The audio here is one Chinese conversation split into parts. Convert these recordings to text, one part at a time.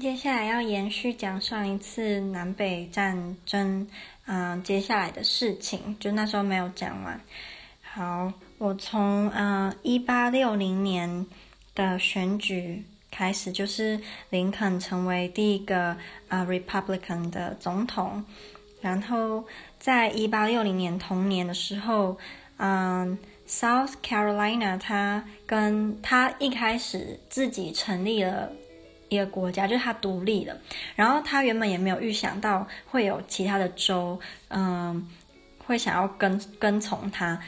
接下来要延续讲上一次南北战争，嗯，接下来的事情，就那时候没有讲完。好，我从嗯一八六零年的选举开始，就是林肯成为第一个啊、Republican 的总统，然后在一八六零年同年的时候，嗯，South Carolina 他跟他一开始自己成立了。一个国家就是他独立了，然后他原本也没有预想到会有其他的州，嗯，会想要跟跟从他，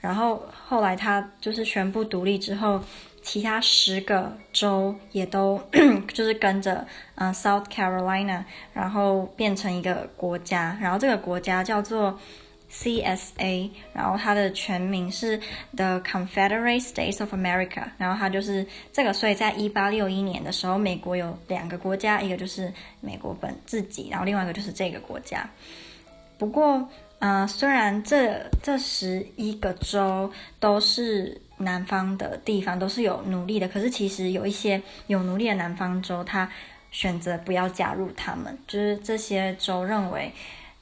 然后后来他就是宣布独立之后，其他十个州也都 就是跟着嗯 South Carolina，然后变成一个国家，然后这个国家叫做。CSA，然后它的全名是 The Confederate States of America，然后它就是这个，所以在一八六一年的时候，美国有两个国家，一个就是美国本自己，然后另外一个就是这个国家。不过，呃，虽然这这十一个州都是南方的地方，都是有奴隶的，可是其实有一些有奴隶的南方州，他选择不要加入他们，就是这些州认为，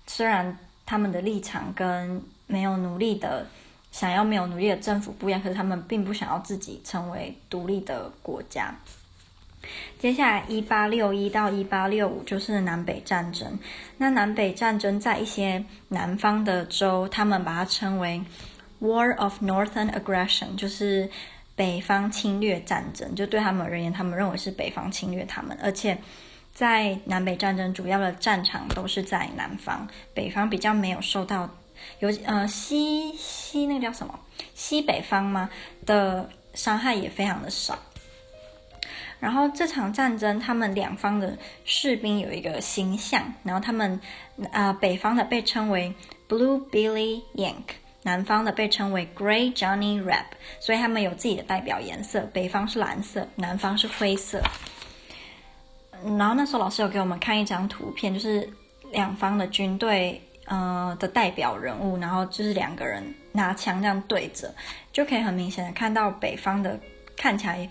虽然。他们的立场跟没有奴隶的想要没有奴隶的政府不一样，可是他们并不想要自己成为独立的国家。接下来，一八六一到一八六五就是南北战争。那南北战争在一些南方的州，他们把它称为 War of Northern Aggression，就是北方侵略战争。就对他们而言，他们认为是北方侵略他们，而且。在南北战争主要的战场都是在南方，北方比较没有受到尤其呃西西那个叫什么西北方吗的伤害也非常的少。然后这场战争，他们两方的士兵有一个形象，然后他们呃北方的被称为 Blue Billy Yank，南方的被称为 Gray Johnny Reb，所以他们有自己的代表颜色，北方是蓝色，南方是灰色。然后那时候老师有给我们看一张图片，就是两方的军队呃的代表人物，然后就是两个人拿枪这样对着，就可以很明显的看到北方的看起来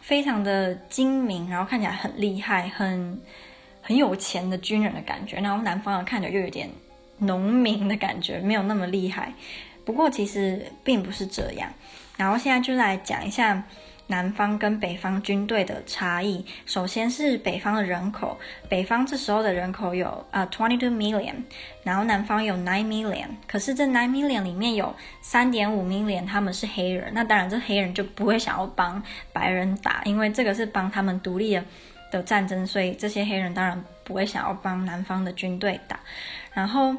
非常的精明，然后看起来很厉害、很很有钱的军人的感觉，然后南方的看着又有点农民的感觉，没有那么厉害。不过其实并不是这样。然后现在就来讲一下。南方跟北方军队的差异，首先是北方的人口，北方这时候的人口有啊 twenty two million，然后南方有 nine million，可是这 nine million 里面有三点五 million 他们是黑人，那当然这黑人就不会想要帮白人打，因为这个是帮他们独立的的战争，所以这些黑人当然不会想要帮南方的军队打，然后。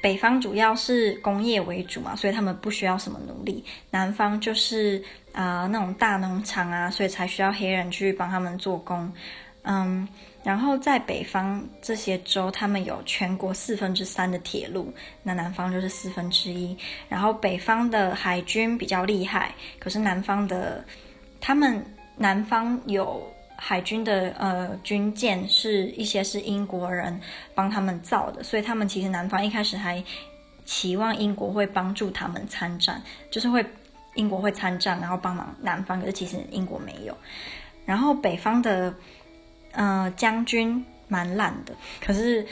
北方主要是工业为主嘛，所以他们不需要什么奴隶。南方就是啊、那种大农场啊，所以才需要黑人去帮他们做工。嗯，然后在北方这些州，他们有全国四分之三的铁路，那南方就是四分之一。然后北方的海军比较厉害，可是南方的他们南方有。海军的呃军舰是一些是英国人帮他们造的，所以他们其实南方一开始还期望英国会帮助他们参战，就是会英国会参战，然后帮忙南方，可是其实英国没有。然后北方的呃将军蛮烂的，可是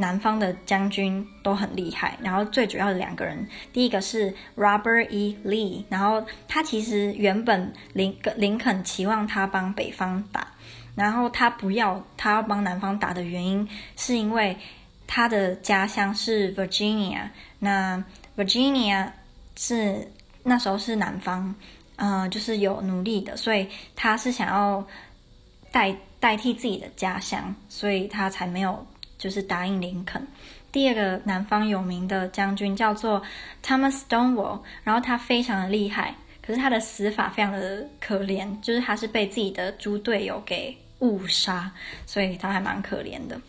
南方的将军都很厉害。然后最主要的两个人，第一个是 Robert E. Lee，然后他其实原本林林肯期望他帮北方打。然后他不要，他要帮南方打的原因，是因为他的家乡是 Virginia，那 Virginia 是那时候是南方，呃，就是有奴隶的，所以他是想要代代替自己的家乡，所以他才没有就是答应林肯。第二个南方有名的将军叫做 Thomas Stonewall，然后他非常的厉害。可是他的死法非常的可怜，就是他是被自己的猪队友给误杀，所以他还蛮可怜的。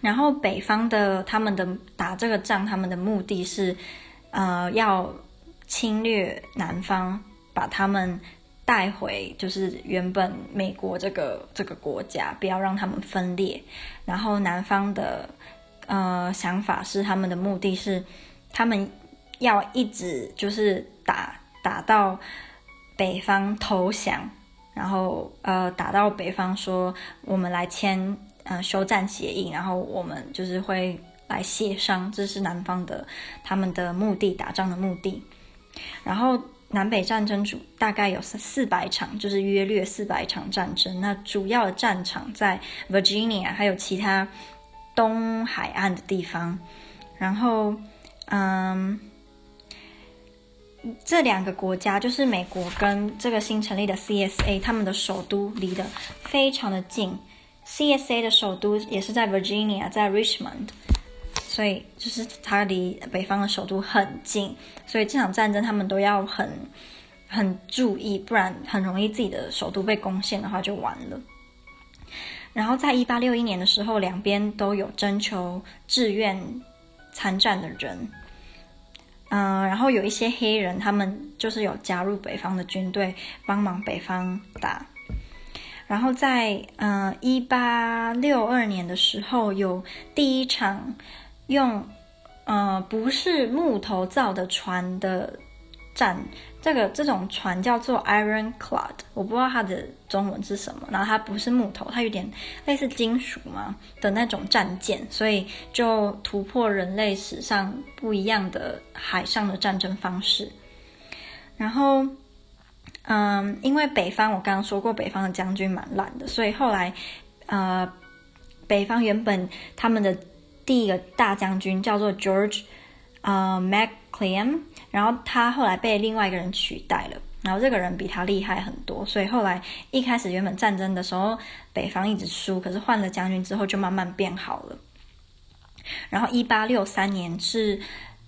然后北方的他们的打这个仗，他们的目的是，呃，要侵略南方，把他们带回就是原本美国这个这个国家，不要让他们分裂。然后南方的呃想法是，他们的目的是，他们要一直就是打。打到北方投降，然后呃打到北方说我们来签呃休战协议，然后我们就是会来协商，这是南方的他们的目的，打仗的目的。然后南北战争主大概有四百场，就是约略四百场战争。那主要的战场在 Virginia，还有其他东海岸的地方。然后嗯。这两个国家就是美国跟这个新成立的 CSA，他们的首都离得非常的近。CSA 的首都也是在 Virginia，在 Richmond，所以就是它离北方的首都很近。所以这场战争他们都要很很注意，不然很容易自己的首都被攻陷的话就完了。然后在一八六一年的时候，两边都有征求志愿参战的人。嗯、然后有一些黑人，他们就是有加入北方的军队，帮忙北方打。然后在嗯一八六二年的时候，有第一场用呃不是木头造的船的战。这个这种船叫做 Ironclad，我不知道它的中文是什么。然后它不是木头，它有点类似金属嘛的那种战舰，所以就突破人类史上不一样的海上的战争方式。然后，嗯，因为北方我刚刚说过，北方的将军蛮烂的，所以后来，呃，北方原本他们的第一个大将军叫做 George，呃 m c c l e a n。然后他后来被另外一个人取代了，然后这个人比他厉害很多，所以后来一开始原本战争的时候，北方一直输，可是换了将军之后就慢慢变好了。然后一八六三年是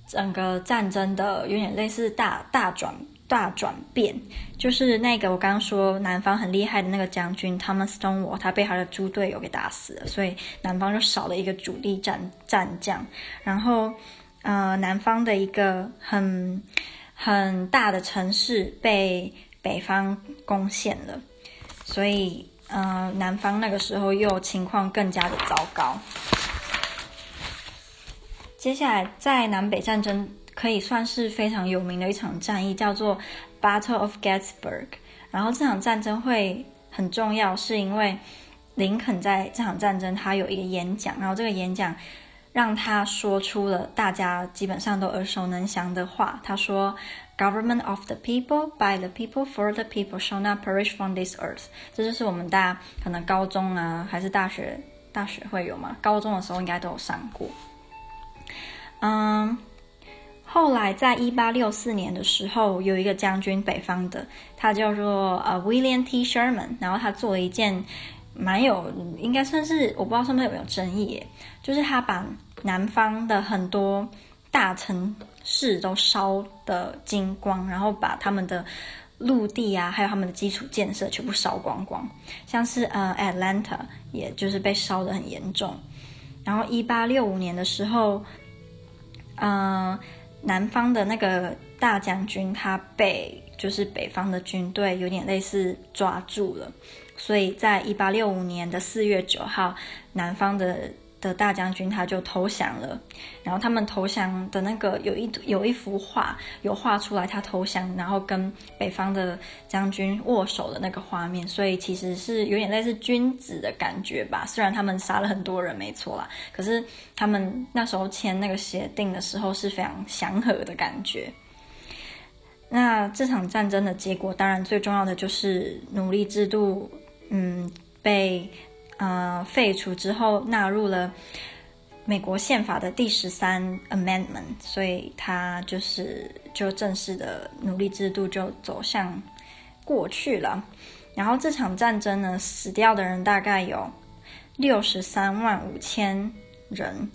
整个战争的有点类似大大转大转变，就是那个我刚刚说南方很厉害的那个将军 Thomas Stonewall，他被他的猪队友给打死了，所以南方就少了一个主力战战将，然后。呃，南方的一个很很大的城市被北方攻陷了，所以呃，南方那个时候又情况更加的糟糕。接下来，在南北战争可以算是非常有名的一场战役，叫做 Battle of Gettysburg。然后这场战争会很重要，是因为林肯在这场战争他有一个演讲，然后这个演讲。让他说出了大家基本上都耳熟能详的话。他说：“Government of the people, by the people, for the people, shall not perish from this earth。”这就是我们大家可能高中啊，还是大学，大学会有吗？高中的时候应该都有上过。嗯，后来在一八六四年的时候，有一个将军，北方的，他叫做呃 William T. Sherman，然后他做了一件蛮有，应该算是我不知道上面有没有争议，就是他把。南方的很多大城市都烧得精光，然后把他们的陆地啊，还有他们的基础建设全部烧光光，像是呃 Atlanta，也就是被烧得很严重。然后一八六五年的时候，呃，南方的那个大将军他被就是北方的军队有点类似抓住了，所以在一八六五年的四月九号，南方的。的大将军他就投降了，然后他们投降的那个有一有一幅画，有画出来他投降，然后跟北方的将军握手的那个画面，所以其实是有点类似君子的感觉吧。虽然他们杀了很多人，没错啦，可是他们那时候签那个协定的时候是非常祥和的感觉。那这场战争的结果，当然最重要的就是奴隶制度，嗯，被。呃，废除之后纳入了美国宪法的第十三 Amendment，所以它就是就正式的奴隶制度就走向过去了。然后这场战争呢，死掉的人大概有六十三万五千人。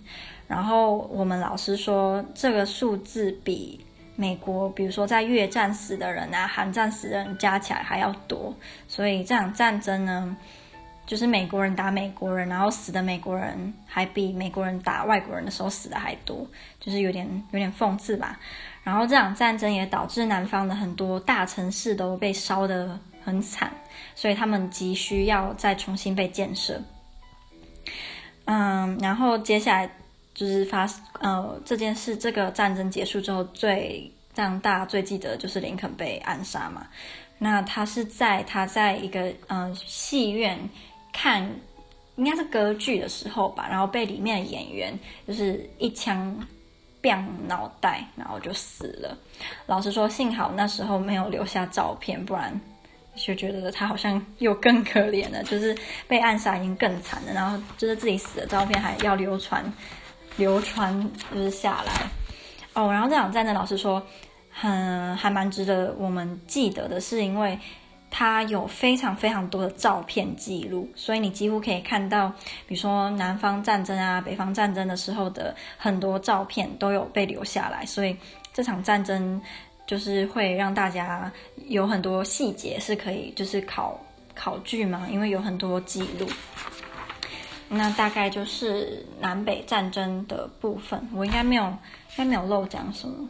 然后我们老师说，这个数字比美国，比如说在越战死的人啊、韩战死的人加起来还要多。所以这场战争呢，就是美国人打美国人，然后死的美国人还比美国人打外国人的时候死的还多，就是有点有点讽刺吧。然后这场战争也导致南方的很多大城市都被烧得很惨，所以他们急需要再重新被建设。嗯，然后接下来就是发呃这件事，这个战争结束之后最让大家最记得就是林肯被暗杀嘛。那他是在他在一个嗯、呃、戏院看，应该是歌剧的时候吧，然后被里面的演员就是一枪毙脑袋，然后就死了。老实说，幸好那时候没有留下照片，不然就觉得他好像又更可怜了，就是被暗杀已经更惨了，然后就是自己死的照片还要流传流传就是下来。哦，然后这场战争，老实说，很还蛮值得我们记得的，是因为它有非常非常多的照片记录，所以你几乎可以看到，比如说南方战争啊、北方战争的时候的很多照片都有被留下来，所以这场战争就是会让大家有很多细节是可以就是考考据嘛，因为有很多记录。那大概就是南北战争的部分，我应该没有。应该没有漏讲什么。